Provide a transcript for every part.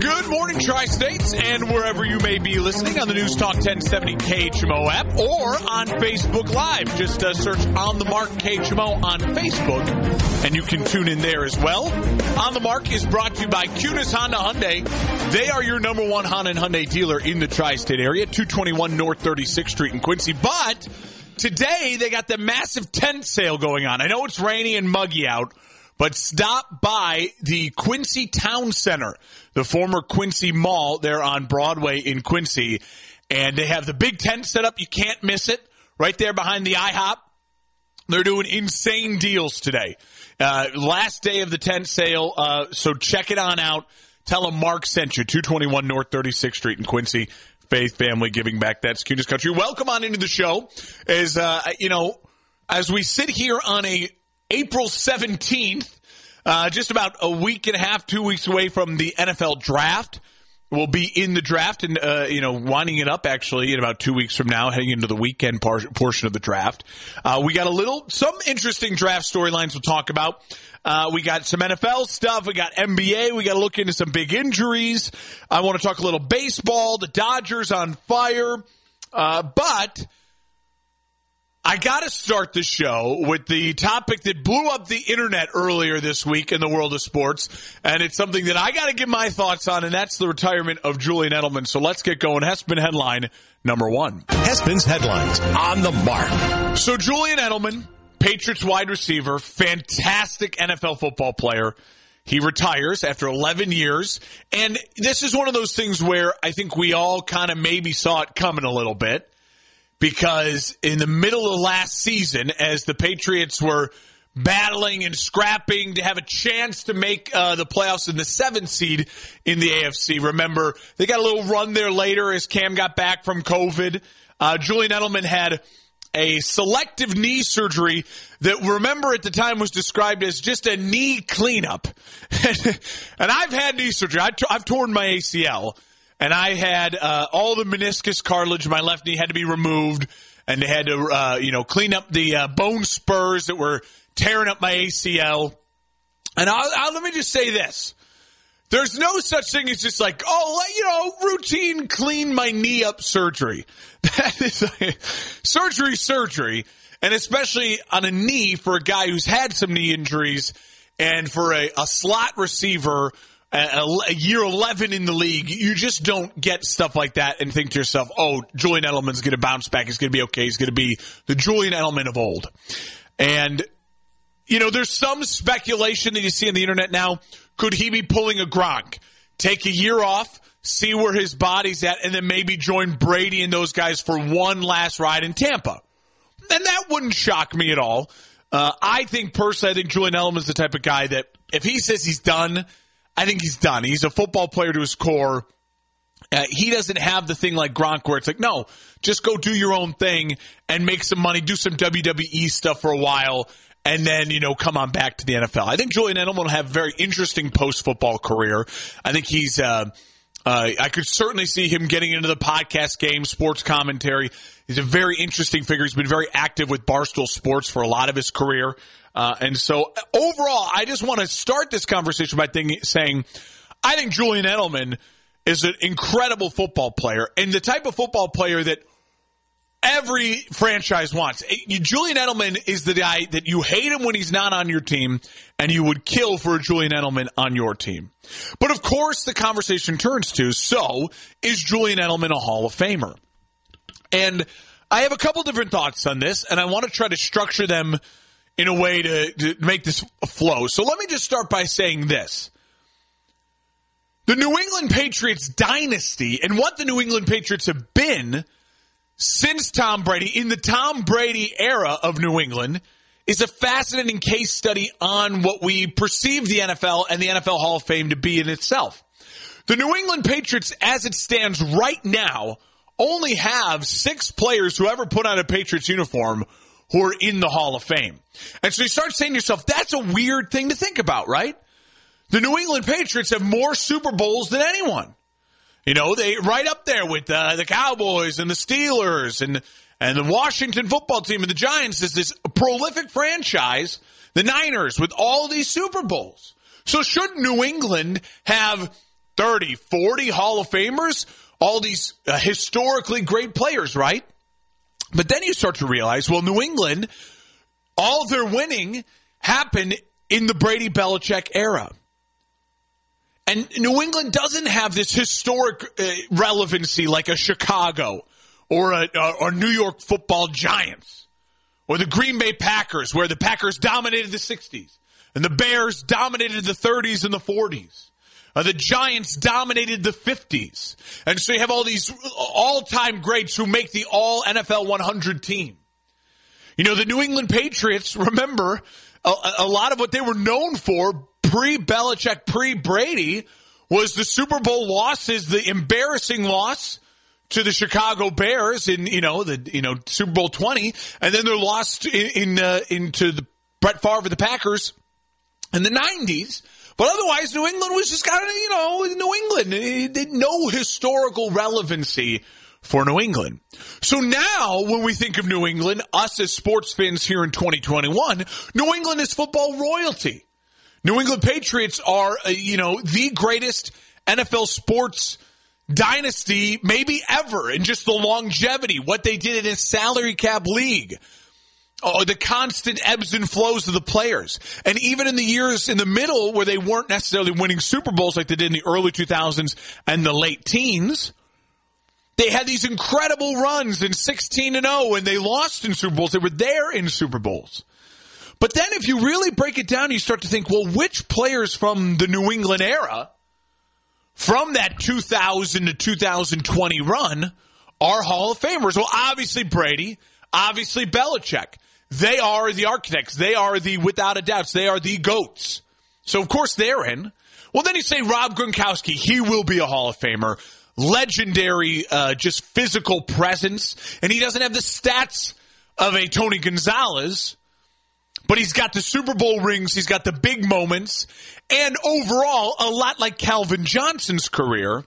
Good morning, Tri States, and wherever you may be listening on the News Talk 1070 KHMO app or on Facebook Live. Just uh, search On the Mark KHMO on Facebook, and you can tune in there as well. On the Mark is brought to you by Kunes Honda Hyundai. They are your number one Honda and Hyundai dealer in the tri state area, 221 North 36th Street in Quincy. But today, they got the massive tent sale going on. I know it's rainy and muggy out but stop by the Quincy Town Center, the former Quincy Mall there on Broadway in Quincy. And they have the big tent set up. You can't miss it right there behind the IHOP. They're doing insane deals today. Uh, last day of the tent sale. Uh, so check it on out. Tell them Mark sent you. 221 North 36th Street in Quincy. Faith Family Giving Back. That's Kunes Country. Welcome on into the show. As, uh, you know, as we sit here on a April 17th, uh, just about a week and a half, two weeks away from the NFL draft. We'll be in the draft and, uh, you know, winding it up actually in about two weeks from now, heading into the weekend par- portion of the draft. Uh, we got a little, some interesting draft storylines we'll talk about. Uh, we got some NFL stuff. We got NBA. We got to look into some big injuries. I want to talk a little baseball. The Dodgers on fire. Uh, but I got to start the show with the topic that blew up the internet earlier this week in the world of sports. And it's something that I got to give my thoughts on, and that's the retirement of Julian Edelman. So let's get going. Hespen headline number one. Hespen's headlines on the mark. So Julian Edelman, Patriots wide receiver, fantastic NFL football player. He retires after 11 years. And this is one of those things where I think we all kind of maybe saw it coming a little bit because in the middle of last season, as the Patriots were battling and scrapping to have a chance to make uh, the playoffs in the seventh seed in the AFC. Remember, they got a little run there later as Cam got back from COVID. Uh, Julian Edelman had a selective knee surgery that remember at the time was described as just a knee cleanup. and I've had knee surgery. I've torn my ACL and I had uh, all the meniscus cartilage. in My left knee had to be removed, and they had to, uh, you know, clean up the uh, bone spurs that were tearing up my ACL. And I'll, I'll, let me just say this: there's no such thing as just like, oh, you know, routine clean my knee up surgery. That is surgery, surgery, and especially on a knee for a guy who's had some knee injuries, and for a, a slot receiver a, year 11 in the league, you just don't get stuff like that and think to yourself, oh, Julian Edelman's going to bounce back. He's going to be okay. He's going to be the Julian Edelman of old. And, you know, there's some speculation that you see on the internet now. Could he be pulling a Gronk? Take a year off, see where his body's at, and then maybe join Brady and those guys for one last ride in Tampa. And that wouldn't shock me at all. Uh, I think personally, I think Julian Edelman's the type of guy that if he says he's done, I think he's done. He's a football player to his core. Uh, he doesn't have the thing like Gronk where it's like, no, just go do your own thing and make some money, do some WWE stuff for a while, and then, you know, come on back to the NFL. I think Julian Edelman will have a very interesting post football career. I think he's, uh, uh, I could certainly see him getting into the podcast game, sports commentary. He's a very interesting figure. He's been very active with Barstool Sports for a lot of his career. Uh, and so overall, I just want to start this conversation by saying, I think Julian Edelman is an incredible football player and the type of football player that every franchise wants. Julian Edelman is the guy that you hate him when he's not on your team and you would kill for a Julian Edelman on your team. But of course, the conversation turns to, so is Julian Edelman a Hall of Famer? And I have a couple different thoughts on this and I want to try to structure them in a way to, to make this flow. So let me just start by saying this. The New England Patriots dynasty and what the New England Patriots have been since Tom Brady, in the Tom Brady era of New England, is a fascinating case study on what we perceive the NFL and the NFL Hall of Fame to be in itself. The New England Patriots, as it stands right now, only have six players who ever put on a Patriots uniform who are in the Hall of Fame. And so you start saying to yourself, that's a weird thing to think about, right? The New England Patriots have more Super Bowls than anyone. You know, they right up there with uh, the Cowboys and the Steelers and and the Washington football team and the Giants is this prolific franchise, the Niners with all these Super Bowls. So should New England have 30, 40 Hall of Famers, all these uh, historically great players, right? But then you start to realize, well, New England, all their winning happened in the Brady Belichick era. And New England doesn't have this historic uh, relevancy like a Chicago or a New York Football Giants or the Green Bay Packers, where the Packers dominated the '60s and the Bears dominated the 30s and the 40s. Uh, the Giants dominated the 50s. And so you have all these all time greats who make the all NFL 100 team. You know, the New England Patriots, remember, a, a lot of what they were known for pre Belichick, pre Brady was the Super Bowl losses, the embarrassing loss to the Chicago Bears in, you know, the, you know, Super Bowl 20, and then they're lost in, in uh, into the Brett Favre the Packers in the 90s. But otherwise, New England was just kind of, you know, New England. It, no historical relevancy for New England. So now, when we think of New England, us as sports fans here in 2021, New England is football royalty. New England Patriots are, uh, you know, the greatest NFL sports dynasty maybe ever in just the longevity, what they did in a salary cap league. Oh, the constant ebbs and flows of the players. And even in the years in the middle where they weren't necessarily winning Super Bowls like they did in the early 2000s and the late teens, they had these incredible runs in 16 and 0 and they lost in Super Bowls. They were there in Super Bowls. But then if you really break it down, you start to think, well, which players from the New England era from that 2000 to 2020 run are Hall of Famers. Well, obviously Brady, obviously Belichick. They are the architects. They are the, without a doubt, they are the goats. So of course they're in. Well, then you say Rob Gronkowski. He will be a Hall of Famer. Legendary, uh, just physical presence. And he doesn't have the stats of a Tony Gonzalez, but he's got the Super Bowl rings. He's got the big moments. And overall, a lot like Calvin Johnson's career,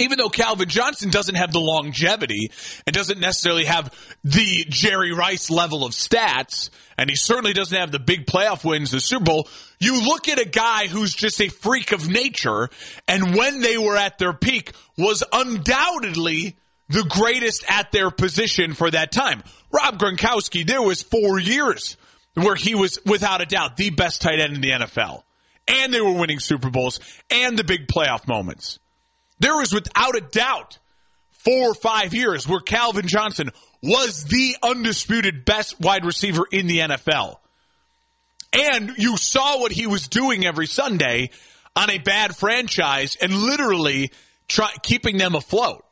even though Calvin Johnson doesn't have the longevity and doesn't necessarily have the Jerry Rice level of stats, and he certainly doesn't have the big playoff wins, the Super Bowl, you look at a guy who's just a freak of nature, and when they were at their peak, was undoubtedly the greatest at their position for that time. Rob Gronkowski, there was four years where he was, without a doubt, the best tight end in the NFL. And they were winning Super Bowls and the big playoff moments. There was, without a doubt, four or five years where Calvin Johnson was the undisputed best wide receiver in the NFL. And you saw what he was doing every Sunday on a bad franchise and literally try, keeping them afloat.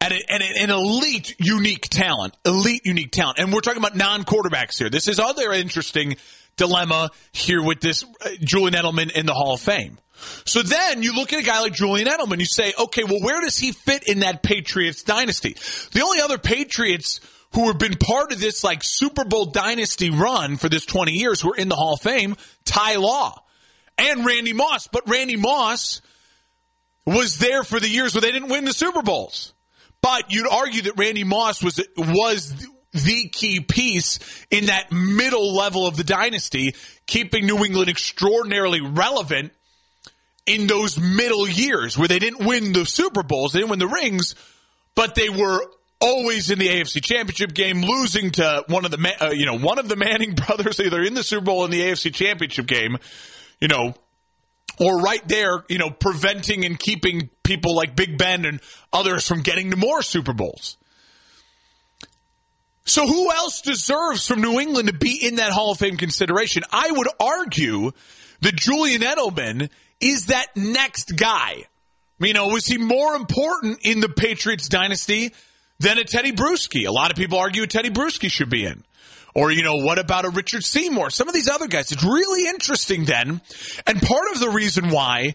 And, and an elite, unique talent, elite, unique talent. And we're talking about non quarterbacks here. This is other interesting dilemma here with this uh, Julian Edelman in the Hall of Fame. So then you look at a guy like Julian Edelman, you say, okay, well, where does he fit in that Patriots dynasty? The only other Patriots who have been part of this like Super Bowl dynasty run for this 20 years who are in the Hall of Fame, Ty Law and Randy Moss. But Randy Moss was there for the years where they didn't win the Super Bowls. But you'd argue that Randy Moss was was the key piece in that middle level of the dynasty, keeping New England extraordinarily relevant in those middle years where they didn't win the Super Bowls, they didn't win the rings, but they were always in the AFC Championship game, losing to one of the uh, you know one of the Manning brothers, either in the Super Bowl in the AFC Championship game, you know, or right there, you know, preventing and keeping people like Big Ben and others from getting to more Super Bowls. So who else deserves from New England to be in that Hall of Fame consideration? I would argue that Julian Edelman is that next guy. You know, was he more important in the Patriots dynasty than a Tedy Bruschi? A lot of people argue a Tedy Bruschi should be in. Or, you know, what about a Richard Seymour? Some of these other guys. It's really interesting then. And part of the reason why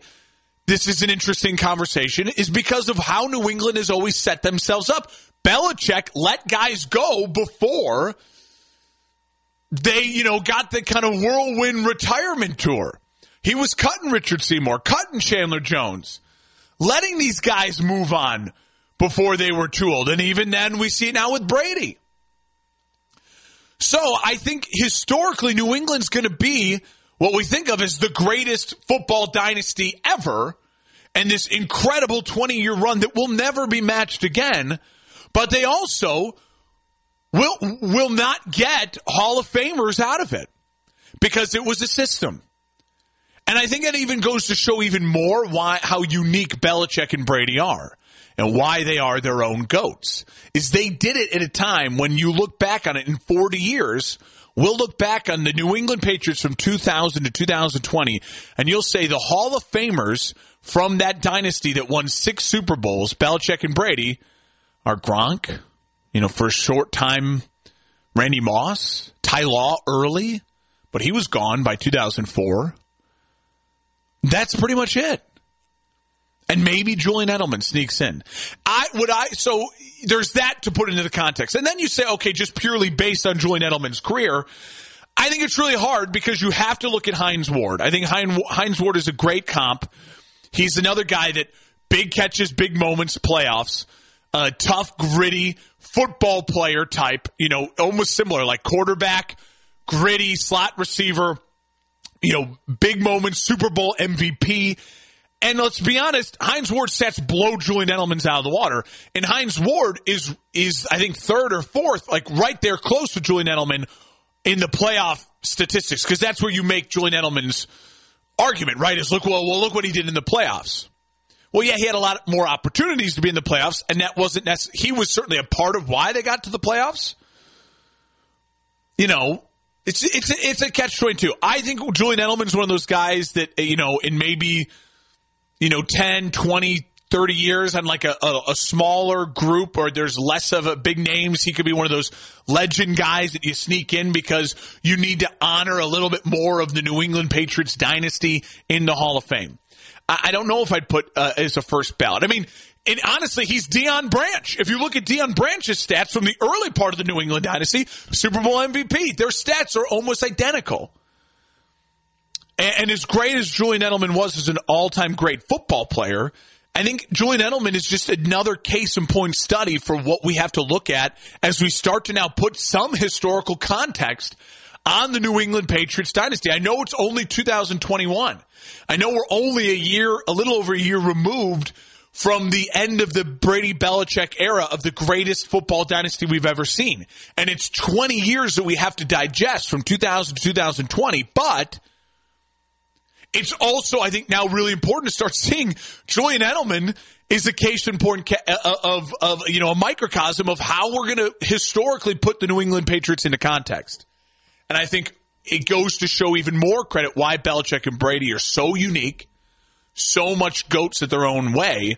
this is an interesting conversation is because of how New England has always set themselves up. Belichick let guys go before they, you know, got the kind of whirlwind retirement tour. He was cutting Richard Seymour, cutting Chandler Jones, letting these guys move on before they were too old. And even then, we see it now with Brady. So I think historically, New England's going to be what we think of as the greatest football dynasty ever and this incredible 20 year run that will never be matched again. But they also will, will not get Hall of Famers out of it because it was a system. And I think it even goes to show even more why, how unique Belichick and Brady are and why they are their own goats is they did it at a time when you look back on it in 40 years we'll look back on the New England Patriots from 2000 to 2020 and you'll say the Hall of Famers from that dynasty that won six Super Bowls Belichick and Brady are Gronk you know for a short time Randy Moss Ty Law early but he was gone by 2004 that's pretty much it and maybe Julian Edelman sneaks in. I would I so there's that to put into the context. And then you say, okay, just purely based on Julian Edelman's career, I think it's really hard because you have to look at Hines Ward. I think Hines Ward is a great comp. He's another guy that big catches, big moments, playoffs, a tough, gritty football player type. You know, almost similar, like quarterback, gritty slot receiver. You know, big moments, Super Bowl MVP and let's be honest, Hines Ward sets blow Julian Edelman's out of the water. And Hines Ward is is I think third or fourth, like right there close to Julian Edelman in the playoff statistics, because that's where you make Julian Edelman's argument, right? Is look well, well, look what he did in the playoffs. Well, yeah, he had a lot more opportunities to be in the playoffs, and that wasn't necessarily, he was certainly a part of why they got to the playoffs. You know, it's it's it's a catch twenty two. I think Julian Edelman's one of those guys that you know, in maybe you know, 10, 20, 30 years on like a, a, a, smaller group or there's less of a big names. He could be one of those legend guys that you sneak in because you need to honor a little bit more of the New England Patriots dynasty in the Hall of Fame. I, don't know if I'd put uh, as a first ballot. I mean, and honestly, he's Deion Branch. If you look at Deion Branch's stats from the early part of the New England dynasty, Super Bowl MVP, their stats are almost identical. And, and as great as Julian Edelman was as an all-time great football player, I think Julian Edelman is just another case in point study for what we have to look at as we start to now put some historical context on the New England Patriots dynasty. I know it's only 2021. I know we're only a year, a little over a year removed from the end of the Brady Belichick era of the greatest football dynasty we've ever seen. And it's 20 years that we have to digest from 2000 to 2020, but it's also, I think, now really important to start seeing Julian Edelman is a case in point uh, uh, of, of, you know, a microcosm of how we're going to historically put the New England Patriots into context. And I think it goes to show even more credit why Belichick and Brady are so unique, so much goats at their own way,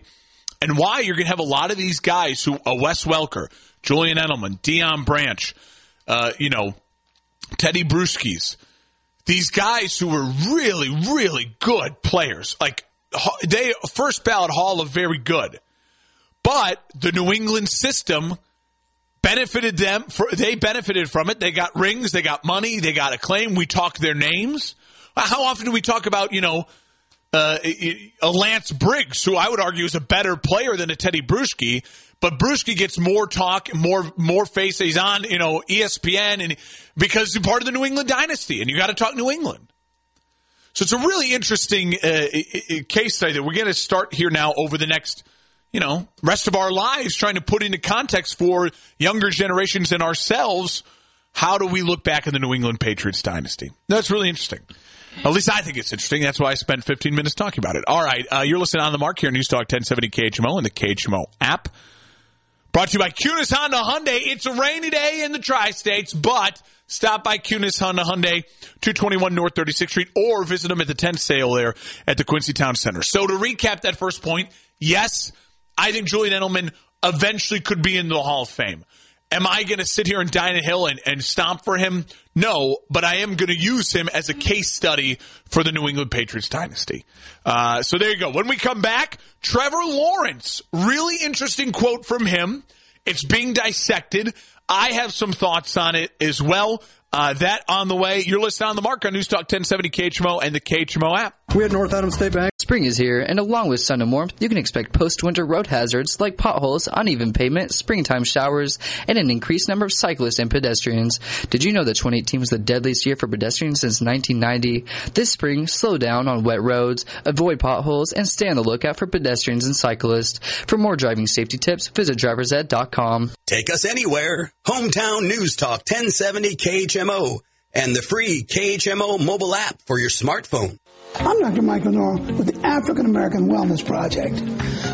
and why you're going to have a lot of these guys who, uh, Wes Welker, Julian Edelman, Deion Branch, uh, you know, Tedy Bruschi's, these guys who were really, really good players, like they first ballot Hall of very good, but the New England system benefited them. For, they benefited from it. They got rings, they got money, they got acclaim. We talk their names. How often do we talk about you know? Uh, a Lance Briggs, who I would argue is a better player than a Tedy Bruschi, but Bruschi gets more talk, more more face. He's on, you know, ESPN, and because he's part of the New England dynasty, and you got to talk New England. So it's a really interesting uh, case study that we're going to start here now over the next, you know, rest of our lives, trying to put into context for younger generations and ourselves. How do we look back in the New England Patriots dynasty? That's really interesting. At least I think it's interesting. That's why I spent 15 minutes talking about it. All right, uh, you're listening on the mark here, News Talk 1070 KHMO and the KHMO app. Brought to you by Kunes Honda Hyundai. It's a rainy day in the tri-states, but stop by Kunes Honda Hyundai, 221 North 36th Street, or visit them at the tent sale there at the Quincy Town Center. So to recap that first point, yes, I think Julian Edelman eventually could be in the Hall of Fame. Am I going to sit here and dine a hill and, and stomp for him? No, but I am going to use him as a case study for the New England Patriots dynasty. Uh, so there you go. When we come back, Trevor Lawrence, really interesting quote from him. It's being dissected. I have some thoughts on it as well. Uh, that on the way. You're listening on the mark on News Talk 1070 KHMO and the KHMO app. We at North Adams State Bank. Spring is here, and along with sun and warmth, you can expect post-winter road hazards like potholes, uneven pavement, springtime showers, and an increased number of cyclists and pedestrians. Did you know that 2018 was the deadliest year for pedestrians since 1990? This spring, slow down on wet roads, avoid potholes, and stay on the lookout for pedestrians and cyclists. For more driving safety tips, visit driversed.com. Take us anywhere. Hometown News Talk 1070 KHMO and the free KHMO mobile app for your smartphone. I'm Dr. Michael Nora with the African American Wellness Project.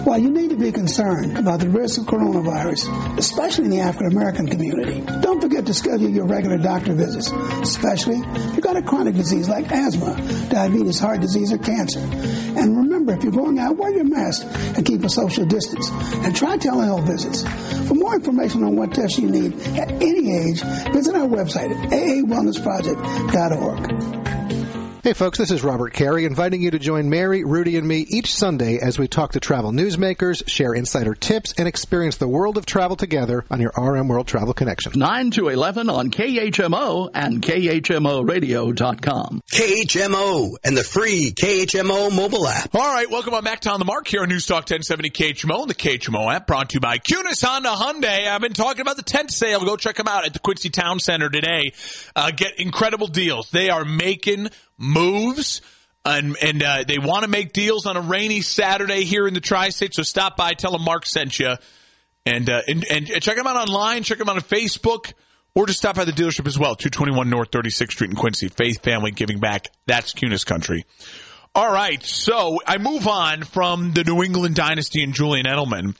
While you need to be concerned about the risk of coronavirus, especially in the African American community, don't forget to schedule your regular doctor visits, especially if you've got a chronic disease like asthma, diabetes, heart disease, or cancer. And remember, if you're going out, wear your mask and keep a social distance. And try telehealth visits. For more information on what tests you need at any age, visit our website at aawellnessproject.org. Hey folks, this is Robert Carey inviting you to join Mary, Rudy, and me each Sunday as we talk to travel newsmakers, share insider tips, and experience the world of travel together on your RM World Travel Connection. 9 to 11 on KHMO and KHMOradio.com. KHMO and the free KHMO mobile app. All right, welcome on back to On the Mark here on News Talk 1070 KHMO and the KHMO app brought to you by Kunes Honda Hyundai. I've been talking about the tent sale. Go check them out at the Quincy Town Center today. Uh, get incredible deals. They are making moves. And, and uh, they want to make deals on a rainy Saturday here in the tri-state. So stop by, tell them Mark sent you, and, uh, and and check them out online. Check them out on Facebook, or just stop by the dealership as well. Two twenty one North Thirty Sixth Street in Quincy. Faith Family Giving Back. That's Kunes Country. All right, so I move on from the New England dynasty and Julian Edelman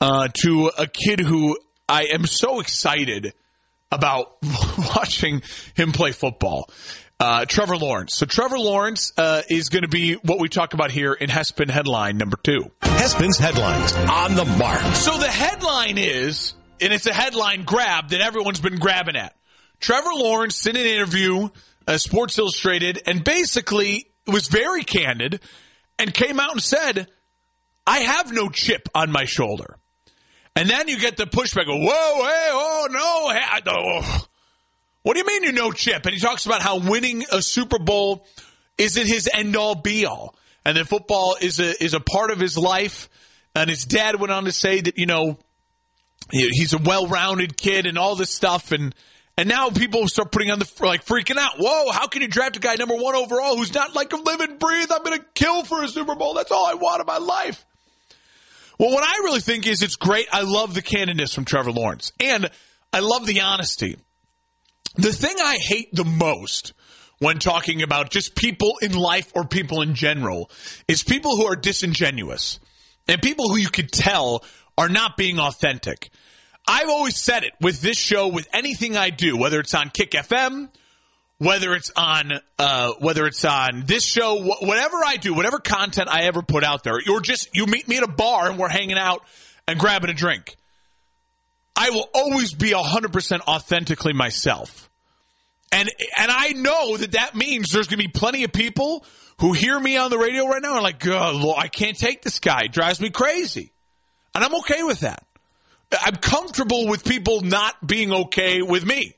uh, to a kid who I am so excited about watching him play football. Uh, Trevor Lawrence. So Trevor Lawrence uh, is going to be what we talk about here in Hespen headline number two. Hespen's headlines on the mark. So the headline is, and it's a headline grab that everyone's been grabbing at. Trevor Lawrence in an interview, uh, Sports Illustrated, and basically was very candid and came out and said, "I have no chip on my shoulder." And then you get the pushback. Whoa, hey, oh no, hey, oh. What do you mean you know Chip? And he talks about how winning a Super Bowl isn't his end all be all, and that football is a is a part of his life. And his dad went on to say that you know he's a well rounded kid and all this stuff, and and now people start putting on the like freaking out. Whoa, how can you draft a guy number one overall who's not like a live and breathe? I'm going to kill for a Super Bowl. That's all I want in my life. Well, what I really think is it's great. I love the candidness from Trevor Lawrence, and I love the honesty. The thing I hate the most when talking about just people in life or people in general is people who are disingenuous and people who you could tell are not being authentic. I've always said it with this show, with anything I do, whether it's on Kick FM, whether it's on uh, whether it's on this show, wh- whatever I do, whatever content I ever put out there, you're just you meet me at a bar and we're hanging out and grabbing a drink. I will always be 100% authentically myself. And and I know that that means there's going to be plenty of people who hear me on the radio right now and like, God, Lord, I can't take this guy. It drives me crazy. And I'm okay with that. I'm comfortable with people not being okay with me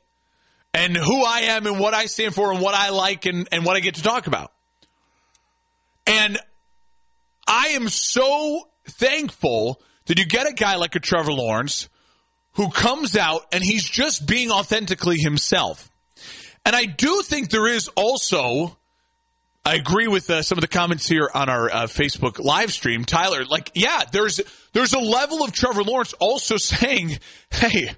and who I am and what I stand for and what I like and, and what I get to talk about. And I am so thankful that you get a guy like a Trevor Lawrence who comes out and he's just being authentically himself. And I do think there is also, I agree with uh, some of the comments here on our uh, Facebook live stream. Tyler, like, yeah, there's there's a level of Trevor Lawrence also saying, "Hey,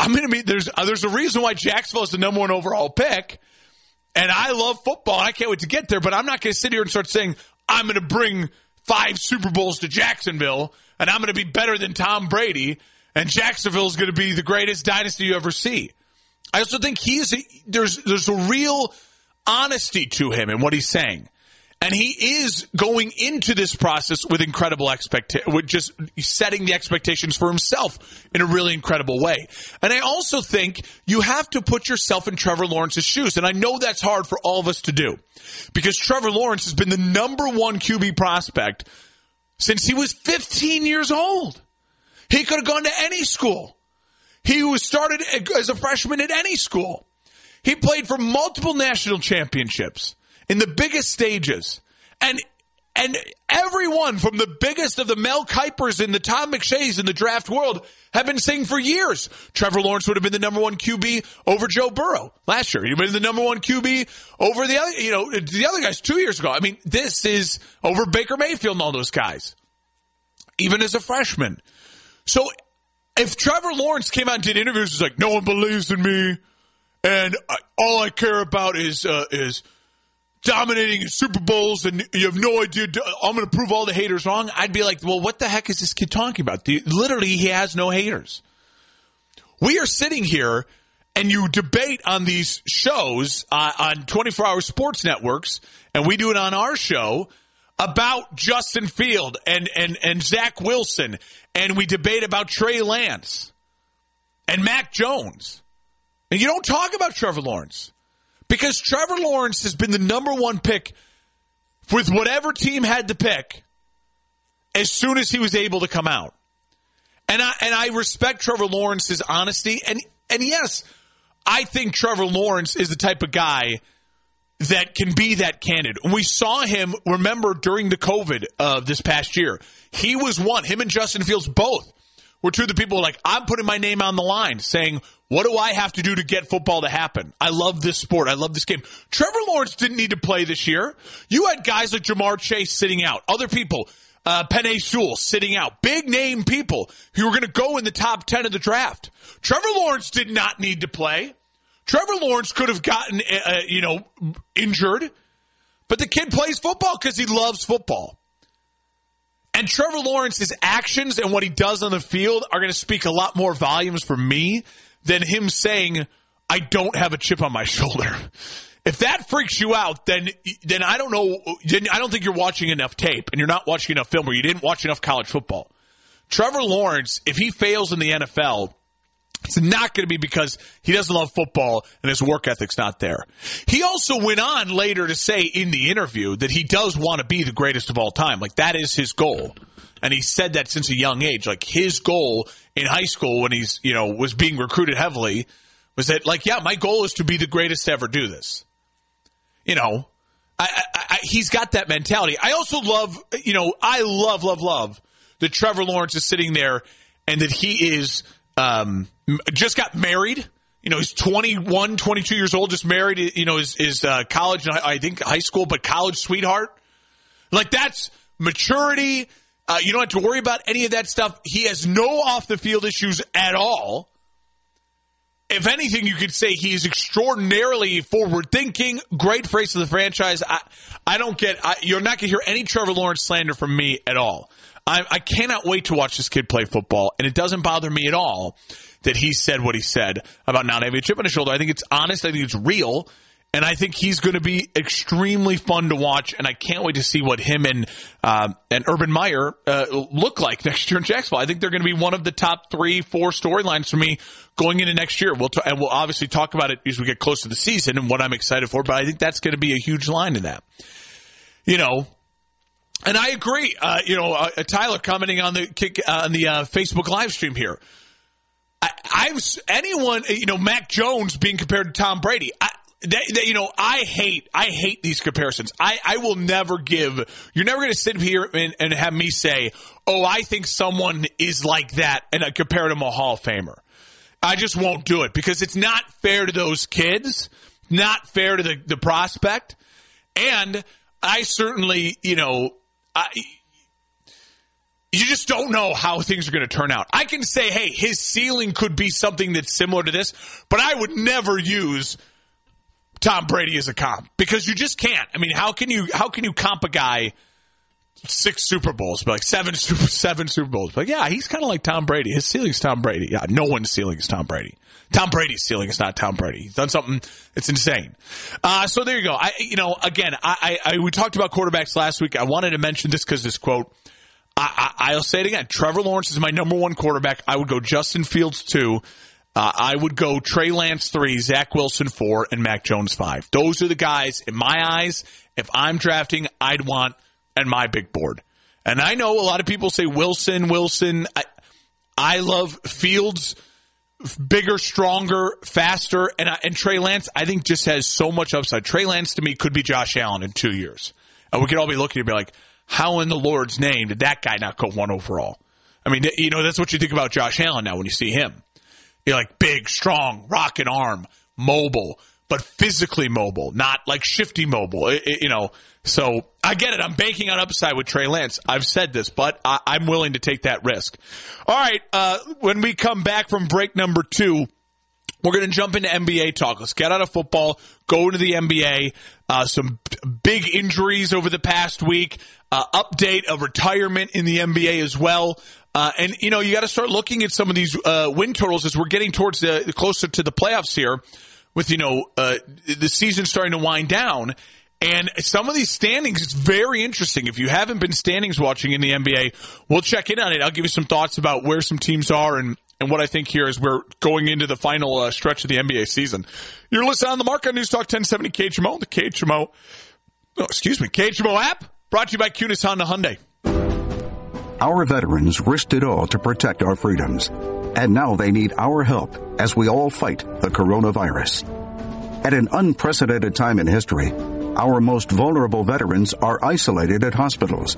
I'm going to be there's uh, there's a reason why Jacksonville is the number one overall pick, and I love football. and I can't wait to get there. But I'm not going to sit here and start saying I'm going to bring five Super Bowls to Jacksonville, and I'm going to be better than Tom Brady, and Jacksonville is going to be the greatest dynasty you ever see." I also think he's a, there's there's a real honesty to him and what he's saying. And he is going into this process with incredible expectation, with just setting the expectations for himself in a really incredible way. And I also think you have to put yourself in Trevor Lawrence's shoes. And I know that's hard for all of us to do because Trevor Lawrence has been the number one QB prospect since he was 15 years old. He could have gone to any school. He was started as a freshman at any school. He played for multiple national championships in the biggest stages. And and everyone from the biggest of the Mel Kipers and the Todd McShays in the draft world have been saying for years Trevor Lawrence would have been the number one QB over Joe Burrow last year. He'd been the number one QB over the other, you know, the other guys two years ago. I mean, this is over Baker Mayfield and all those guys, even as a freshman. So if Trevor Lawrence came out and did interviews, he's like, no one believes in me, and I, all I care about is uh, is dominating Super Bowls and you have no idea. I'm going to prove all the haters wrong. I'd be like, well, what the heck is this kid talking about? Literally, he has no haters. We are sitting here and you debate on these shows uh, on 24 hour sports networks, and we do it on our show about Justin Field and, and, and Zach Wilson, and we debate about Trey Lance and Mac Jones. And you don't talk about Trevor Lawrence. Because Trevor Lawrence has been the number one pick with whatever team had to pick as soon as he was able to come out. And I and I respect Trevor Lawrence's honesty and and yes, I think Trevor Lawrence is the type of guy that can be that candid. We saw him, remember, during the COVID of this past year. He was one, him and Justin Fields both were two of the people like, I'm putting my name on the line saying, what do I have to do to get football to happen? I love this sport. I love this game. Trevor Lawrence didn't need to play this year. You had guys like Ja'Marr Chase sitting out, other people, uh, Penei Sewell sitting out, big name people who were going to go in the top 10 of the draft. Trevor Lawrence did not need to play. Trevor Lawrence could have gotten, uh, uh you know, injured, but the kid plays football because he loves football. And Trevor Lawrence's actions and what he does on the field are going to speak a lot more volumes for me than him saying, I don't have a chip on my shoulder. If that freaks you out, then then I don't know. Then I don't think you're watching enough tape and you're not watching enough film or you didn't watch enough college football. Trevor Lawrence, if he fails in the NFL, it's not going to be because he doesn't love football and his work ethic's not there. He also went on later to say in the interview that he does want to be the greatest of all time. Like that is his goal. And he said that since a young age. Like his goal in high school when he's, you know, was being recruited heavily was that like, yeah, my goal is to be the greatest to ever do this. You know, I, I, I, he's got that mentality. I also love, you know, I love, love, love that Trevor Lawrence is sitting there and that he is, um, just got married. You know, he's 21, 22 years old, just married, you know, his, his uh, college, I think high school, but college sweetheart. Like that's maturity. Uh, you don't have to worry about any of that stuff. He has no off the field issues at all. If anything, you could say he is extraordinarily forward thinking. Great phrase of the franchise. I, I don't get. I, you're not going to hear any Trevor Lawrence slander from me at all. I, I cannot wait to watch this kid play football, and it doesn't bother me at all that he said what he said about not having a chip on his shoulder. I think it's honest. I think it's real. And I think he's going to be extremely fun to watch, and I can't wait to see what him and uh, and Urban Meyer uh, look like next year in Jacksonville. I think they're going to be one of the top three, four storylines for me going into next year. We'll t- and we'll obviously talk about it as we get close to the season and what I'm excited for. But I think that's going to be a huge line in that. You know, and I agree. Uh, you know, uh, Tyler commenting on the kick uh, on the uh, Facebook live stream here. I, have anyone, you know, Mac Jones being compared to Tom Brady. I, they, they, you know, I hate, I hate these comparisons. I, I will never give. You're never going to sit here and, and have me say, "Oh, I think someone is like that," and I compare them a Hall of Famer. I just won't do it because it's not fair to those kids, not fair to the the prospect, and I certainly, you know, I you just don't know how things are going to turn out. I can say, hey, his ceiling could be something that's similar to this, but I would never use Tom Brady as a comp because you just can't. I mean, how can you how can you comp a guy six Super Bowls, but like seven seven Super Bowls. But yeah, he's kind of like Tom Brady. His ceiling's Tom Brady. Yeah, no one's ceiling is Tom Brady. Tom Brady's ceiling is not Tom Brady. He's done something that's insane. Uh, so there you go. I, you know, again, I, I, I, we talked about quarterbacks last week. I wanted to mention this because this quote. I, I, will say it again. Trevor Lawrence is my number one quarterback. I would go Justin Fields two. Uh, I would go Trey Lance three, Zach Wilson four, and Mac Jones five. Those are the guys in my eyes. If I'm drafting, I'd want and my big board. And I know a lot of people say Wilson, Wilson. I, I love Fields, bigger, stronger, faster, and and Trey Lance. I think just has so much upside. Trey Lance to me could be Josh Allen in two years, and we could all be looking and be like, how in the Lord's name did that guy not go one overall? I mean, you know, that's what you think about Josh Allen now when you see him. You're like big, strong, rocket arm, mobile, but physically mobile, not like shifty mobile. It, it, you know, so I get it. I'm banking on upside with Trey Lance. I've said this, but I, am willing to take that risk. All right. Uh, when we come back from break number two, we're going to jump into NBA talk. Let's get out of football, go into the NBA. Uh, some big injuries over the past week. Uh, update of retirement in the NBA as well. Uh, and you know you got to start looking at some of these uh, win totals as we're getting towards the closer to the playoffs here, with you know uh, the season starting to wind down. And some of these standings, it's very interesting. If you haven't been standings watching in the NBA, we'll check in on it. I'll give you some thoughts about where some teams are and, and what I think here as we're going into the final uh, stretch of the NBA season. You're listening on the Mark on News Talk 1070 KHMO, the KHMO, oh, excuse me, KHMO app, brought to you by Kunes Honda Hyundai. Our veterans risked it all to protect our freedoms. And now they need our help as we all fight the coronavirus. At an unprecedented time in history, our most vulnerable veterans are isolated at hospitals.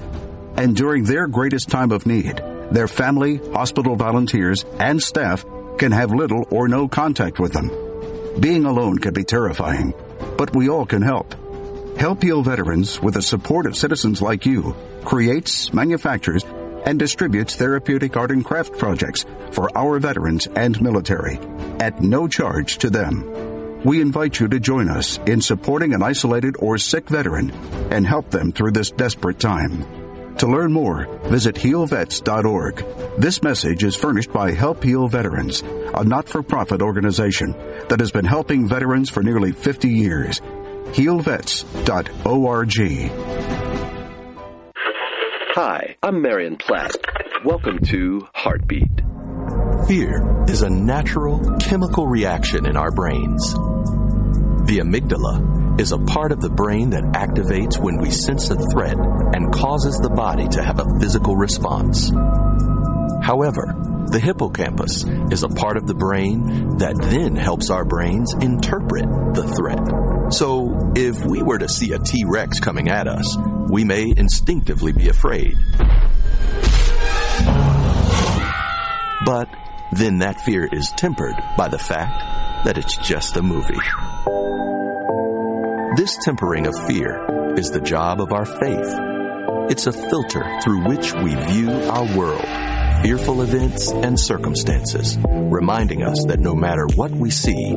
And during their greatest time of need, their family, hospital volunteers, and staff can have little or no contact with them. Being alone can be terrifying, but we all can help. Help Heal Veterans, with the support of citizens like you, creates, manufactures, and distributes therapeutic art and craft projects for our veterans and military at no charge to them we invite you to join us in supporting an isolated or sick veteran and help them through this desperate time. To learn more, visit healvets.org. This message is furnished by Help Heal Veterans, a not-for-profit organization that has been helping veterans for nearly 50 years. healvets.org. Hi, I'm Marion Platt. Welcome to Heartbeat. Fear is a natural chemical reaction in our brains. The amygdala is a part of the brain that activates when we sense a threat and causes the body to have a physical response. However, the hippocampus is a part of the brain that then helps our brains interpret the threat. So, if we were to see a T Rex coming at us, we may instinctively be afraid. But then that fear is tempered by the fact that it's just a movie. This tempering of fear is the job of our faith. It's a filter through which we view our world, fearful events and circumstances, reminding us that no matter what we see,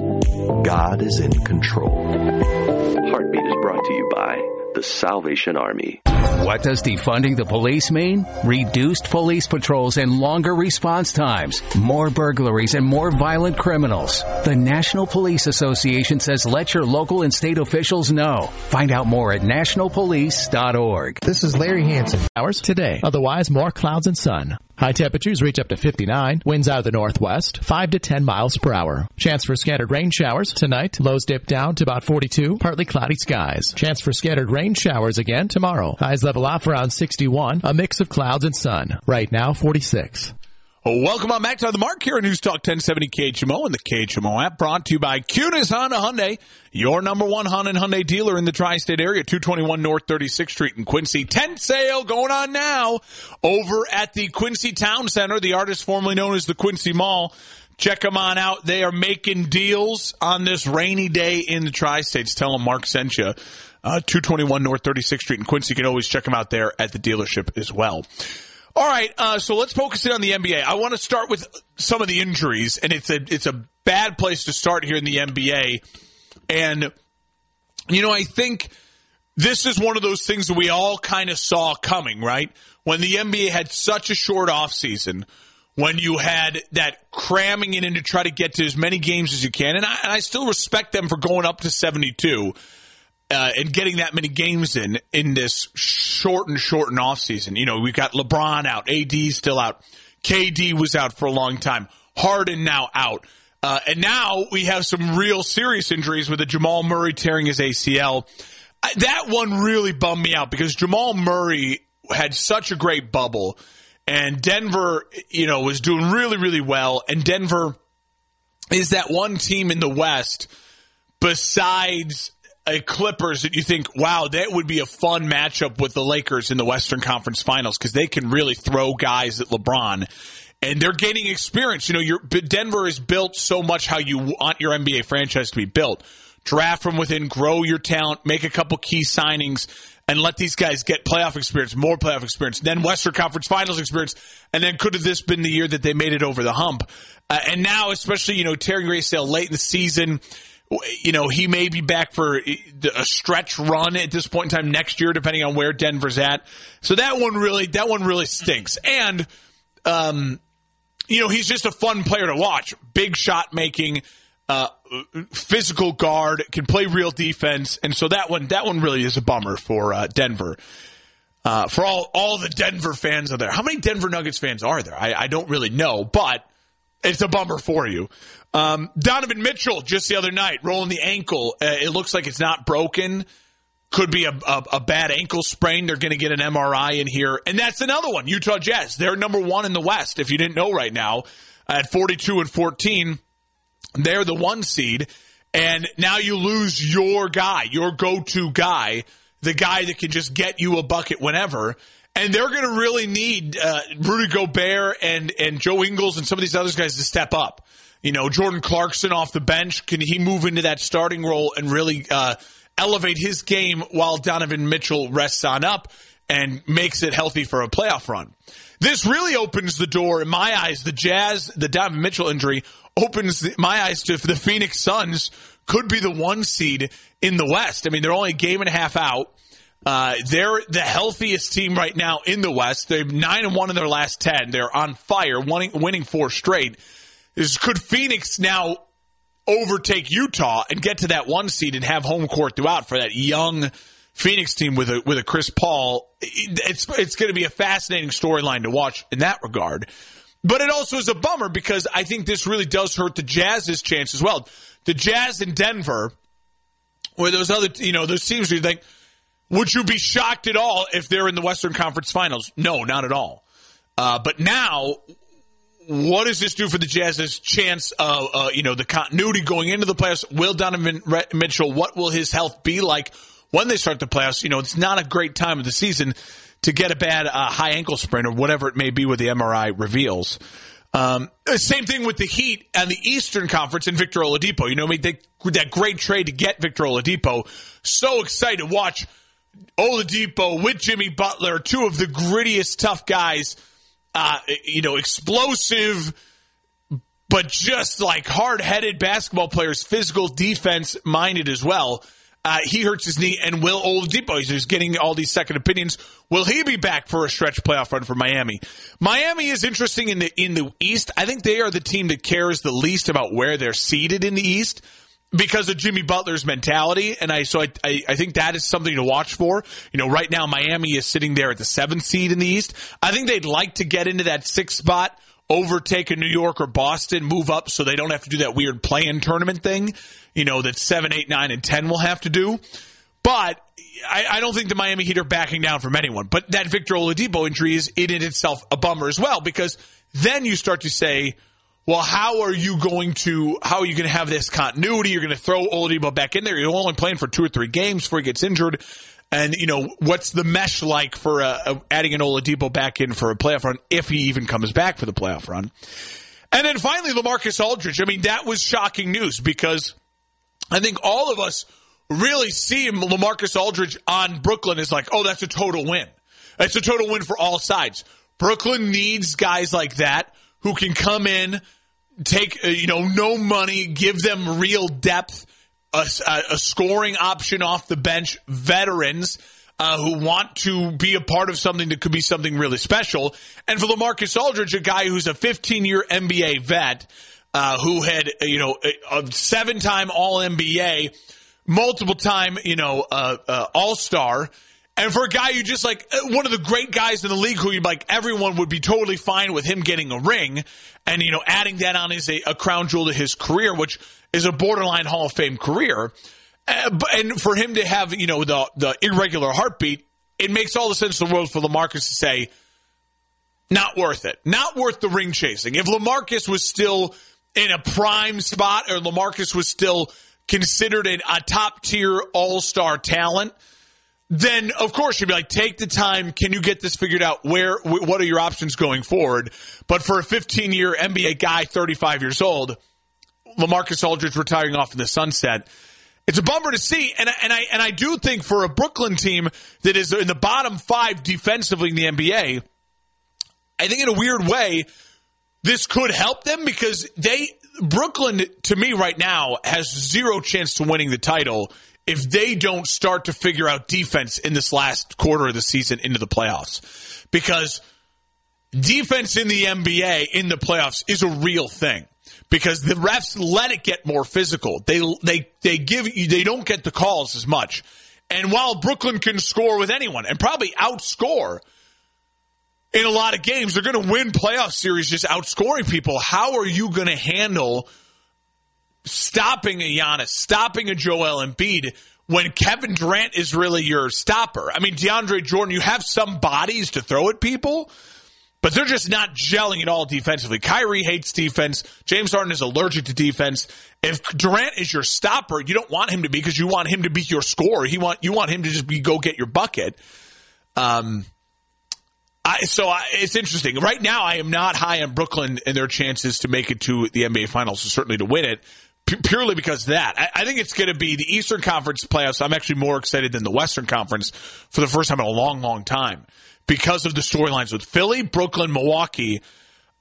God is in control. Heartbeat is brought to you by the Salvation Army. What does defunding the police mean? Reduced police patrols and longer response times, more burglaries and more violent criminals. The National Police Association says let your local and state officials know. Find out more at nationalpolice.org. This is Larry Hanson. Hours today. Otherwise, more clouds and sun. High temperatures reach up to 59. Winds out of the northwest, 5 to 10 miles per hour. Chance for scattered rain showers tonight. Lows dip down to about 42. Partly cloudy skies. Chance for scattered rain showers again tomorrow. Highs level off around 61. A mix of clouds and sun. Right now, 46. Welcome on back to the Mark here on News Talk 1070 KHMO and the KHMO app brought to you by Kunes Honda Hyundai, your number one Honda and Hyundai dealer in the tri-state area, 221 North 36th Street in Quincy. Tent sale going on now over at the Quincy Town Center, the artist formerly known as the Quincy Mall. Check them on out. They are making deals on this rainy day in the tri-states. Tell them Mark sent you. Uh, 221 North 36th Street in Quincy. You can always check them out there at the dealership as well. All right, uh, so let's focus in on the NBA. I want to start with some of the injuries, and it's a it's a bad place to start here in the NBA. And you know, I think this is one of those things that we all kind of saw coming, right? When the NBA had such a short offseason, when you had that cramming it in to try to get to as many games as you can, and I, and I still respect them for going up to 72 uh, and getting that many games in in this short and shortened offseason. You know, we've got LeBron out, AD still out, KD was out for a long time, Harden now out. Uh, and now we have some real serious injuries with the Jamal Murray tearing his ACL. That one really bummed me out because Jamal Murray had such a great bubble and Denver, you know, was doing really, really well. And Denver is that one team in the West besides a Clippers that you think, wow, that would be a fun matchup with the Lakers in the Western Conference Finals because they can really throw guys at LeBron. And they're gaining experience. You know, your Denver is built so much how you want your NBA franchise to be built. Draft from within, grow your talent, make a couple key signings, and let these guys get playoff experience, more playoff experience, then Western Conference Finals experience, and then could have this been the year that they made it over the hump? Uh, and now, especially you know Terry Graysdale late in the season, you know he may be back for a stretch run at this point in time next year, depending on where Denver's at. So that one really, that one really stinks. And, um, you know, he's just a fun player to watch. Big shot making uh, physical guard, can play real defense, and so that one that one really is a bummer for uh, Denver. Uh, for all all the Denver fans out there, how many Denver Nuggets fans are there? I, I don't really know, but it's a bummer for you. Um, Donovan Mitchell just the other night rolling the ankle. Uh, it looks like it's not broken. Could be a, a, a bad ankle sprain. They're going to get an MRI in here, and that's another one. Utah Jazz. They're number one in the West. If you didn't know right now, at forty two and fourteen. They're the one seed. And now you lose your guy, your go to guy, the guy that can just get you a bucket whenever. And they're going to really need uh, Rudy Gobert and, and Joe Ingles and some of these other guys to step up. You know, Jordan Clarkson off the bench. Can he move into that starting role and really uh, elevate his game while Donovan Mitchell rests on up and makes it healthy for a playoff run? This really opens the door, in my eyes, the Jazz, the Donovan Mitchell injury opens my eyes to the Phoenix Suns could be the one seed in the West. I mean, they're only a game and a half out. Uh, they're the healthiest team right now in the West. They're nine and one in their last ten. They're on fire, winning, winning four straight. Is could Phoenix now overtake Utah and get to that one seed and have home court throughout for that young Phoenix team with a with a Chris Paul? It's it's going to be a fascinating storyline to watch in that regard. But it also is a bummer because I think this really does hurt the Jazz's chance as well. The Jazz in Denver, where those other, you know, those teams you think, would you be shocked at all if they're in the Western Conference Finals? No, not at all. Uh, but now, what does this do for the Jazz's chance of, uh, you know, the continuity going into the playoffs? Will Donovan Mitchell, what will his health be like when they start the playoffs? You know, it's not a great time of the season to get a bad uh, high ankle sprain or whatever it may be what the MRI reveals. Um, same thing with the Heat and the Eastern Conference and Victor Oladipo. You know, made that great trade to get Victor Oladipo. So excited to watch Oladipo with Jimmy Butler, two of the grittiest, tough guys. Uh, you know, explosive, but just like hard headed basketball players, physical defense minded as well. Uh, he hurts his knee, and will Oladipo, he's getting all these second opinions. Will he be back for a stretch playoff run for Miami? Miami is interesting in the in the East. I think they are the team that cares the least about where they're seated in the East because of Jimmy Butler's mentality, and I so I, I, I think that is something to watch for. You know, right now Miami is sitting there at the seventh seed in the East. I think they'd like to get into that sixth spot overtake a New York or Boston, move up so they don't have to do that weird play-in tournament thing, you know, that seven, eight, nine, and 10 will have to do. But I, I, don't think the Miami Heat are backing down from anyone. But that Victor Oladipo injury is in itself a bummer as well because then you start to say, well, how are you going to how are you going to have this continuity? You're going to throw Oladipo back in there. You're only playing for two or three games before he gets injured. And you know what's the mesh like for uh, uh, adding an Oladipo back in for a playoff run if he even comes back for the playoff run? And then finally, Lamarcus Aldridge. I mean, that was shocking news because I think all of us really see Lamarcus Aldridge on Brooklyn as like, oh, that's a total win. It's a total win for all sides. Brooklyn needs guys like that who can come in, take uh, you know no money, give them real depth a, a scoring option off the bench, veterans uh, who want to be a part of something that could be something really special. And for Lamarcus Aldridge, a guy who's a 15 year NBA vet, uh, who had, you know, a, a seven time All NBA, multiple time, you know, uh, uh All Star. And for a guy who just like uh, one of the great guys in the league who you like everyone would be totally fine with him getting a ring and, you know, adding that on is a, a crown jewel to his career, which is a borderline Hall of Fame career. Uh, and for him to have, you know, the, the irregular heartbeat, it makes all the sense in the world for Lamarcus to say, not worth it. Not worth the ring chasing. If Lamarcus was still in a prime spot or Lamarcus was still considered a, a top tier all star talent, then of course you'd be like, take the time. Can you get this figured out? Where, what are your options going forward? But for a 15 year NBA guy, 35 years old, Lamarcus Aldridge retiring off in the sunset, it's a bummer to see, and and I and I do think for a Brooklyn team that is in the bottom five defensively in the NBA, I think in a weird way this could help them because they Brooklyn to me right now has zero chance to winning the title if they don't start to figure out defense in this last quarter of the season into the playoffs because defense in the NBA in the playoffs is a real thing because the refs let it get more physical. They they they give you they don't get the calls as much. And while Brooklyn can score with anyone and probably outscore in a lot of games, they're going to win playoff series just outscoring people. How are you going to handle stopping a Giannis, stopping a Joel Embiid when Kevin Durant is really your stopper? I mean, DeAndre Jordan, you have some bodies to throw at people, but they're just not gelling at all defensively. Kyrie hates defense. James Harden is allergic to defense. If Durant is your stopper, you don't want him to be because you want him to be your scorer. He want you want him to just be go get your bucket. Um, I, so I, it's interesting. Right now, I am not high on Brooklyn and their chances to make it to the NBA Finals, certainly to win it, purely because that. I, I think it's going to be the Eastern Conference playoffs. I'm actually more excited than the Western Conference for the first time in a long, long time because of the storylines with Philly, Brooklyn, Milwaukee.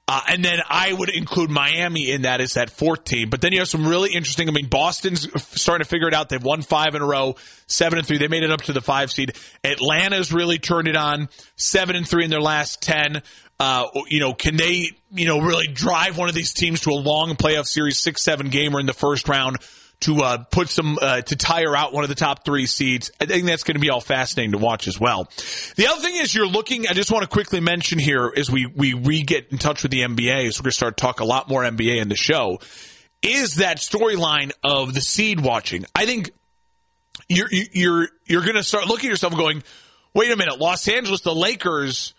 Uh, and then I would include Miami in that as that fourth team. But then you have some really interesting. I mean, Boston's starting to figure it out. They've won five in a row, seven and three. They made it up to the five seed. Atlanta's really turned it on, seven and three in their last ten. Uh, you know, can they, you know, really drive one of these teams to a long playoff series, six, seven gamer in the first round? to uh, put some uh, to tire out one of the top three seeds. I think that's going to be all fascinating to watch as well. The other thing is you're looking. I just want to quickly mention here as we we re get in touch with the NBA, so we're going to start talk a lot more NBA in the show. Is that storyline of the seed watching? I think you're you're you're going to start looking at yourself going, wait a minute, Los Angeles, the Lakers.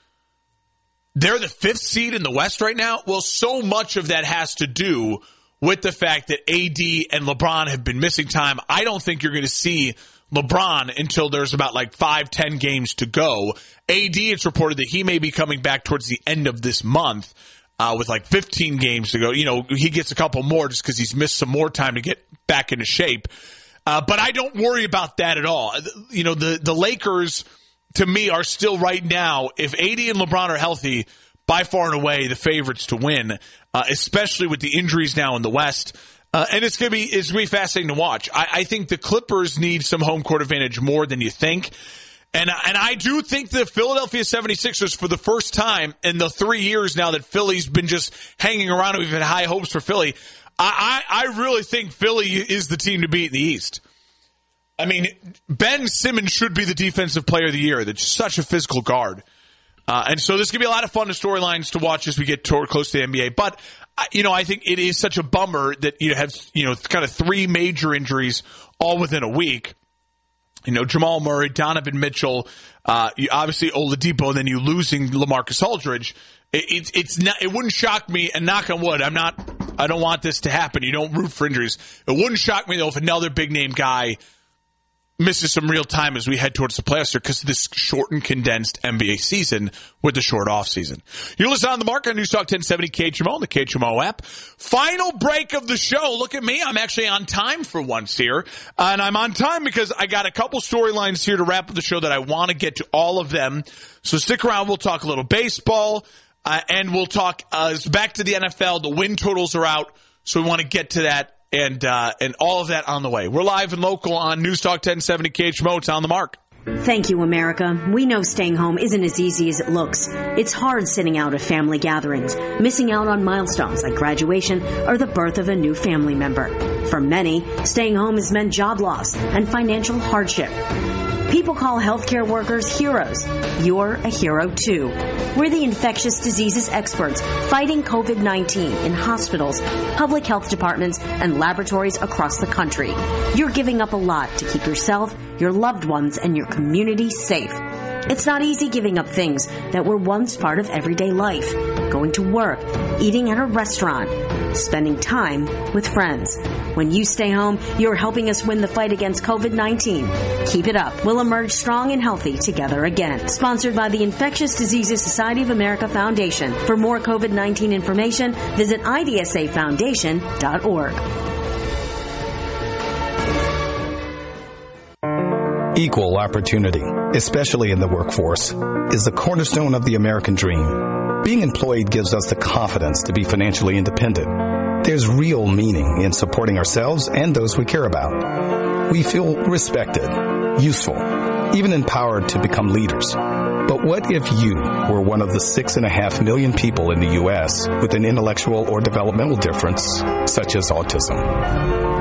They're the fifth seed in the West right now. Well, so much of that has to do with the fact that AD and LeBron have been missing time. I don't think you're going to see LeBron until there's about like five, ten games to go. AD, it's reported that he may be coming back towards the end of this month. Uh, with like 15 games to go, you know, he gets a couple more just because he's missed some more time to get back into shape. Uh, but I don't worry about that at all. You know, the, the Lakers, to me, are still right now, if AD and LeBron are healthy, by far and away the favorites to win uh, especially with the injuries now in the West. Uh, and it's gonna be it's gonna be fascinating to watch. I, I, think the Clippers need some home court advantage more than you think. And and I do think the Philadelphia 76ers for the first time in the three years now that Philly's been just hanging around we've had high hopes for Philly. I, I, I really think Philly is the team to beat in the East. I mean, Ben Simmons should be the defensive player of the year. That's such a physical guard. Uh, and so this could be a lot of fun to storylines to watch as we get toward close to the NBA. But you know, I think it is such a bummer that you have you know kind of three major injuries all within a week. You know, Jamal Murray, Donovan Mitchell, uh, you, obviously Oladipo, and then you losing Lamarcus Aldridge. It, it, it's not. It wouldn't shock me. And knock on wood, I'm not. I don't want this to happen. You don't root for injuries. It wouldn't shock me though if another big name guy misses some real time as we head towards the playoffs here because of this shortened, condensed NBA season with the short off season. You're listening on the market on News Talk 1070 KHMO on the KHMO app. Final break of the show. Look at me. I'm actually on time for once here. And I'm on time because I got a couple storylines here to wrap up the show that I want to get to all of them. So stick around. We'll talk a little baseball uh, and we'll talk uh, back to the NFL. The win totals are out. So we want to get to that and uh, and all of that on the way. We're live and local on News Talk 1070 KHMO. It's on the mark. Thank you, America. We know staying home isn't as easy as it looks. It's hard sitting out at family gatherings, missing out on milestones like graduation or the birth of a new family member. For many, staying home has meant job loss and financial hardship. People call healthcare workers heroes. You're a hero too. We're the infectious diseases experts fighting COVID-19 in hospitals, public health departments, and laboratories across the country. You're giving up a lot to keep yourself, your loved ones, and your community safe. It's not easy giving up things that were once part of everyday life. Going to work, eating at a restaurant, spending time with friends. When you stay home, you're helping us win the fight against COVID-19. Keep it up. We'll emerge strong and healthy together again. Sponsored by the Infectious Diseases Society of America Foundation. For more COVID-19 information, visit idsafoundation.org. Equal opportunity, especially in the workforce, is the cornerstone of the American dream. Being employed gives us the confidence to be financially independent. There's real meaning in supporting ourselves and those we care about. We feel respected, useful, even empowered to become leaders. But what if you were one of the six and a half million people in the U.S. with an intellectual or developmental difference, such as autism?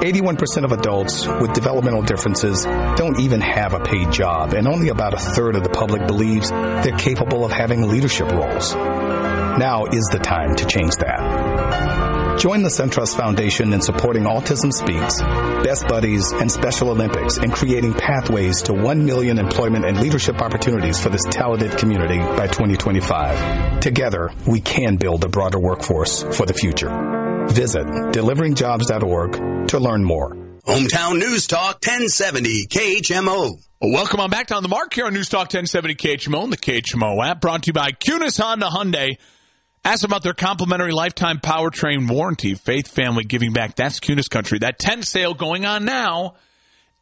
81% of adults with developmental differences don't even have a paid job, and only about a third of the public believes they're capable of having leadership roles. Now is the time to change that. Join the SunTrust Foundation in supporting Autism Speaks, Best Buddies, and Special Olympics in creating pathways to 1 million employment and leadership opportunities for this talented community by 2025. Together, we can build a broader workforce for the future. Visit deliveringjobs.org to learn more. Hometown News Talk 1070 KHMO. Welcome on back to On the Mark here on News Talk 1070 KHMO and the KHMO app brought to you by Kunes Honda Hyundai. Ask about their complimentary lifetime powertrain warranty. Faith Family Giving Back. That's Kunes Country. That tent sale going on now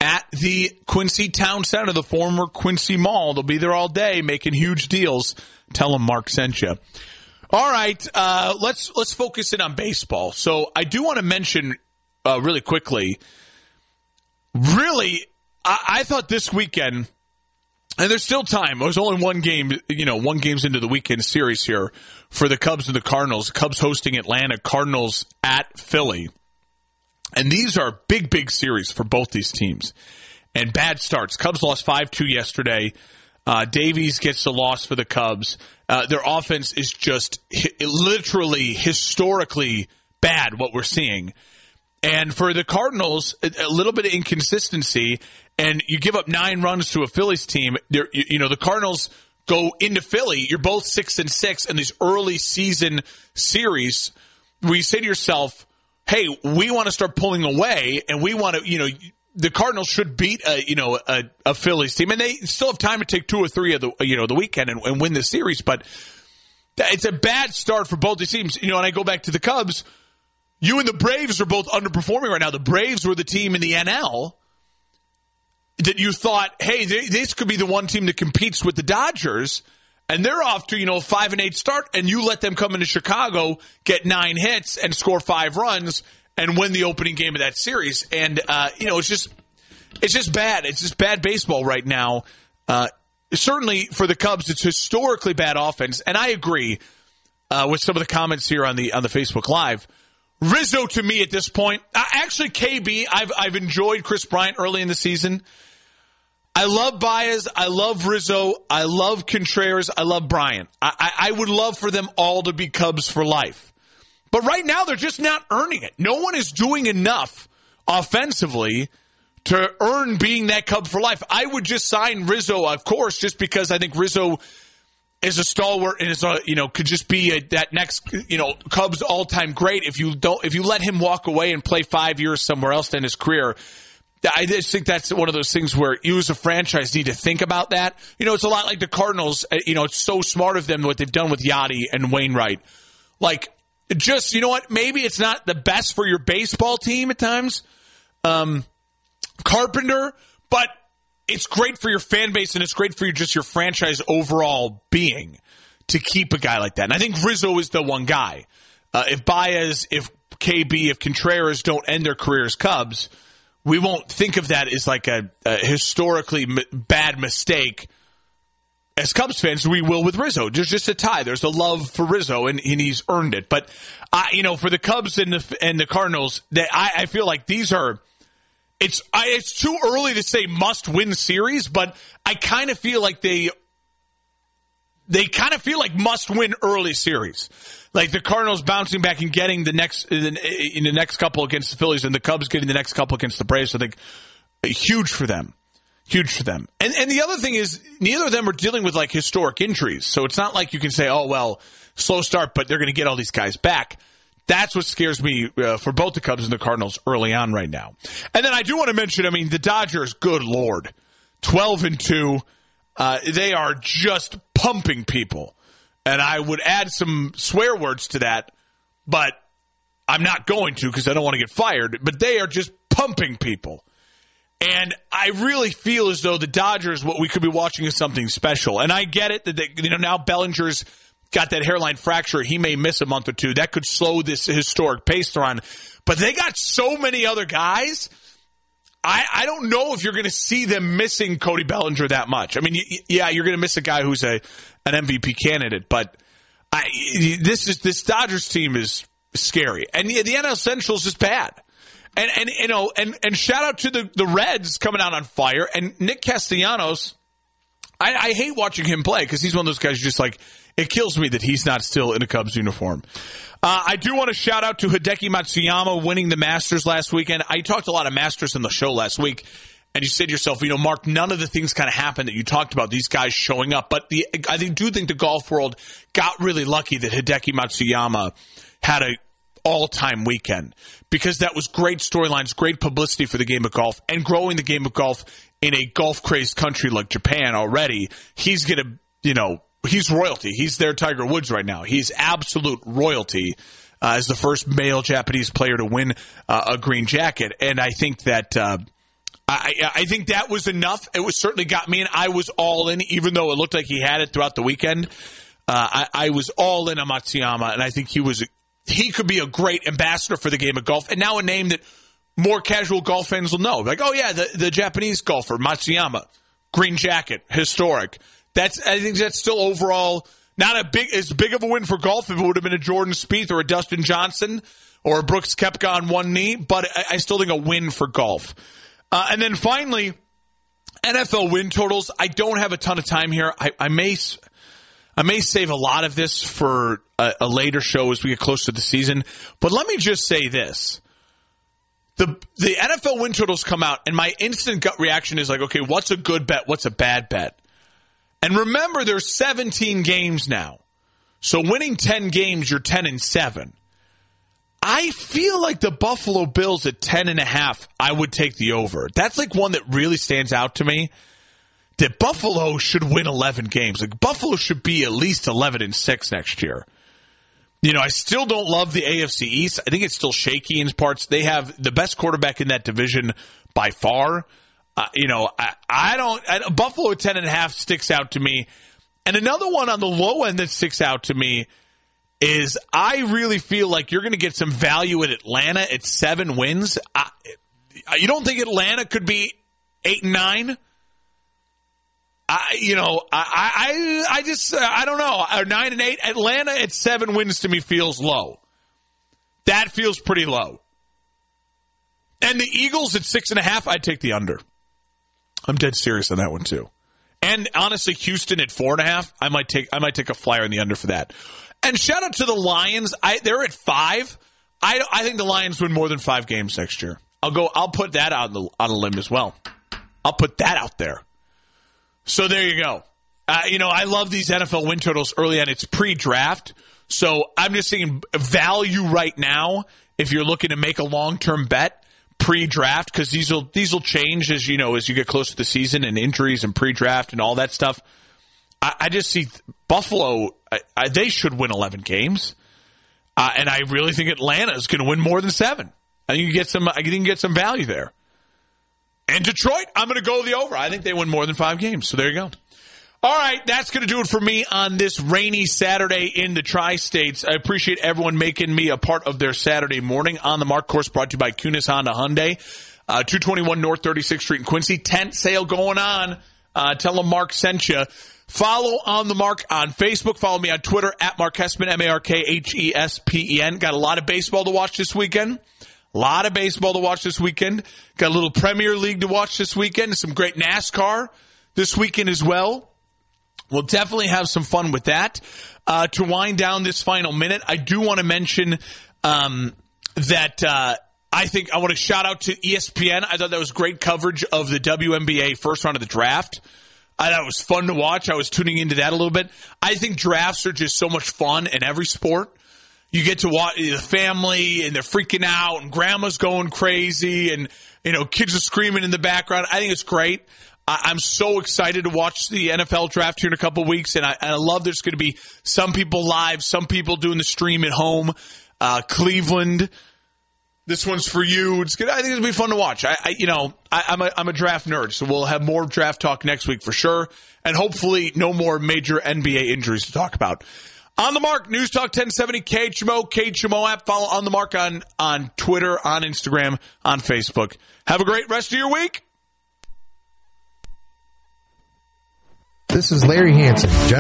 at the Quincy Town Center, the former Quincy Mall. They'll be there all day making huge deals. Tell them Mark sent you. All right, uh, let's let's focus in on baseball. So I do want to mention uh, really quickly. Really, I, I thought this weekend, and there's still time. There's only one game, you know, one game's into the weekend series here for the Cubs and the Cardinals. Cubs hosting Atlanta, Cardinals at Philly, and these are big, big series for both these teams. And bad starts. Cubs lost five two yesterday. Uh, Davies gets the loss for the Cubs. Uh, their offense is just hi- literally historically bad. What we're seeing, and for the Cardinals, a, little bit of inconsistency, and you give up nine runs to a Phillies team. You, you know the Cardinals go into Philly. You're both six and six in these early season series. Where you say to yourself, "Hey, we want to start pulling away, and we want to, you know." The Cardinals should beat a you know a, a, Phillies team, and they still have time to take two or three of the you know the weekend and, and win the series. But it's a bad start for both these teams. You know, and I go back to the Cubs. You and the Braves are both underperforming right now. The Braves were the team in the NL that you thought, hey, this could be the one team that competes with the Dodgers, and they're off to you know a five and eight start, and you let them come into Chicago, get nine hits, and score five runs, and win the opening game of that series. And uh, you know, it's just it's just bad. It's just bad baseball right now. Uh, certainly for the Cubs, it's historically bad offense, and I agree uh, with some of the comments here on the on the Facebook Live. Rizzo to me at this point, uh, actually KB, I've I've enjoyed Kris Bryant early in the season. I love Baez. I love Rizzo. I love Contreras. I love Bryant. I, I, I would love for them all to be Cubs for life. But right now, they're just not earning it. No one is doing enough offensively to earn being that Cub for life. I would just sign Rizzo, of course, just because I think Rizzo is a stalwart and is a, you know could just be a, that next you know Cubs all time great. If you don't, if you let him walk away and play five years somewhere else in his career. I just think that's one of those things where you as a franchise need to think about that. You know, it's a lot like the Cardinals. Uh, you know, it's so smart of them what they've done with Yadi and Wainwright. Like, just you know what? Maybe it's not the best for your baseball team at times, um, Carpenter, but it's great for your fan base and it's great for your, just your franchise overall being to keep a guy like that. And I think Rizzo is the one guy. Uh, if Baez, if KB, if Contreras don't end their careers Cubs, we won't think of that as like a, a historically m- bad mistake. As Cubs fans, we will with Rizzo. There's just a tie. There's a love for Rizzo, and, and he's earned it. But I, you know, for the Cubs and the and the Cardinals, that I, I feel like these are. It's I, it's too early to say must win series, but I kind of feel like they they kind of feel like must win early series. Like the Cardinals bouncing back and getting the next in the next couple against the Phillies, and the Cubs getting the next couple against the Braves. I think uh, huge for them, huge for them. And and the other thing is, neither of them are dealing with like historic injuries, so it's not like you can say, oh well, slow start, but they're going to get all these guys back. That's what scares me uh, for both the Cubs and the Cardinals early on right now. And then I do want to mention, I mean, the Dodgers, good lord, twelve and two. Uh, they are just pumping people. And I would add some swear words to that, but I'm not going to because I don't want to get fired. But they are just pumping people. And I really feel as though the Dodgers, what we could be watching is something special. And I get it that they, you know now Bellinger's got that hairline fracture. He may miss a month or two. That could slow this historic pace on. But they got so many other guys I, I don't know if you're going to see them missing Cody Bellinger that much. I mean, yeah, you're going to miss a guy who's a an MVP candidate, but I, this is this Dodgers team is scary, and the, the NL Central is just bad. And and you know, and and shout out to the the Reds coming out on fire, and Nick Castellanos. I, I hate watching him play because he's one of those guys. Just like it kills me that he's not still in a Cubs uniform. Uh, I do want to shout out to Hideki Matsuyama winning the Masters last weekend. I talked a lot of Masters in the show last week, and you said to yourself, you know, Mark, none of the things kind of happened that you talked about, these guys showing up. But the, I do think the golf world got really lucky that Hideki Matsuyama had a all-time weekend because that was great storylines, great publicity for the game of golf, and growing the game of golf in a golf-crazed country like Japan already. He's going to, you know, he's royalty. He's their Tiger Woods right now. He's absolute royalty uh, as the first male Japanese player to win uh, a green jacket. And I think that. Uh, I, I think that was enough. It was certainly got me, and I was all in, even though it looked like he had it throughout the weekend. Uh, I, I was all in on Matsuyama, and I think he was he could be a great ambassador for the game of golf, and now a name that more casual golf fans will know. Like, oh yeah, the, the Japanese golfer Matsuyama, green jacket, historic. That's I think that's still overall not a big as big of a win for golf if it would have been a Jordan Spieth or a Dustin Johnson or a Brooks Koepka on one knee, but I, I still think a win for golf. Uh, and then finally, NFL win totals. I don't have a ton of time here. I, I may. I may save a lot of this for a, a, later show as we get close to the season. But let me just say this. The the NFL win totals come out and my instant gut reaction is like, okay, what's a good bet? What's a bad bet? And remember, there's 17 games now. So winning 10 games, you're 10 and 7. I feel like the Buffalo Bills at 10 and a half, I would take the over. That's like one that really stands out to me. That Buffalo should win 11 games. Like Buffalo should be at least 11 and 6 next year. You know, I still don't love the AFC East. I think it's still shaky in parts. They have the best quarterback in that division by far. Uh, you know, I, I don't. I, Buffalo at ten and a half sticks out to me, and another one on the low end that sticks out to me is I really feel like you're going to get some value at Atlanta at seven wins. I, you don't think Atlanta could be eight and nine? I, you know, I, I, I just, I don't know. Uh, nine and eight. Atlanta at seven wins to me feels low. That feels pretty low. And the Eagles at six and a half, I'd take the under. I'm dead serious on that one too. And honestly, Houston at four and a half, I might take I might take a flyer in the under for that. And shout out to the Lions. I they're at five. I I think the Lions win more than five games next year. I'll go. I'll put that out on, the, on a limb as well. I'll put that out there. So there you go. Uh, you know, I love these NFL win totals early on. It's pre-draft, so I'm just saying value right now. If you're looking to make a long-term bet, pre-draft because these will these will change as you know as you get close to the season and injuries and pre-draft and all that stuff. I, I just see Buffalo; I, I, they should win eleven games, uh, and I really think Atlanta is going to win more than seven. I think you get some. I think you can get some value there. And Detroit, I'm going to go the over. I think they win more than five games. So there you go. All right, that's going to do it for me on this rainy Saturday in the tri-states. I appreciate everyone making me a part of their Saturday morning on the Mark course brought to you by Kunes Honda Hyundai, uh, 221 North 36th Street in Quincy. Tent sale going on. Uh, tell them Mark sent you. Follow on the Mark on Facebook. Follow me on Twitter at Mark Hespen, M-A-R-K-H-E-S-P-E-N. Got a lot of baseball to watch this weekend. A lot of baseball to watch this weekend. Got a little Premier League to watch this weekend. Some great NASCAR this weekend as well. We'll definitely have some fun with that. Uh, to wind down this final minute, I do want to mention um, that uh, I think I want to shout out to ESPN. I thought that was great coverage of the WNBA first round of the draft. I thought it was fun to watch. I was tuning into that a little bit. I think drafts are just so much fun in every sport. You get to watch the family and they're freaking out and grandma's going crazy and, you know, kids are screaming in the background. I think it's great. I, am so excited to watch the NFL draft here in a couple weeks, and I, I love there's going to be some people live, some people doing the stream at home. Uh, Cleveland, this one's for you. It's good. I think it'll be fun to watch. I, I you know, I, am a I'm a draft nerd, so we'll have more draft talk next week for sure, and hopefully no more major NBA injuries to talk about. On the mark, News Talk 1070 KHMO, KHMO app. Follow on the mark on on Twitter, on Instagram, on Facebook. Have a great rest of your week. This is Larry Hanson, General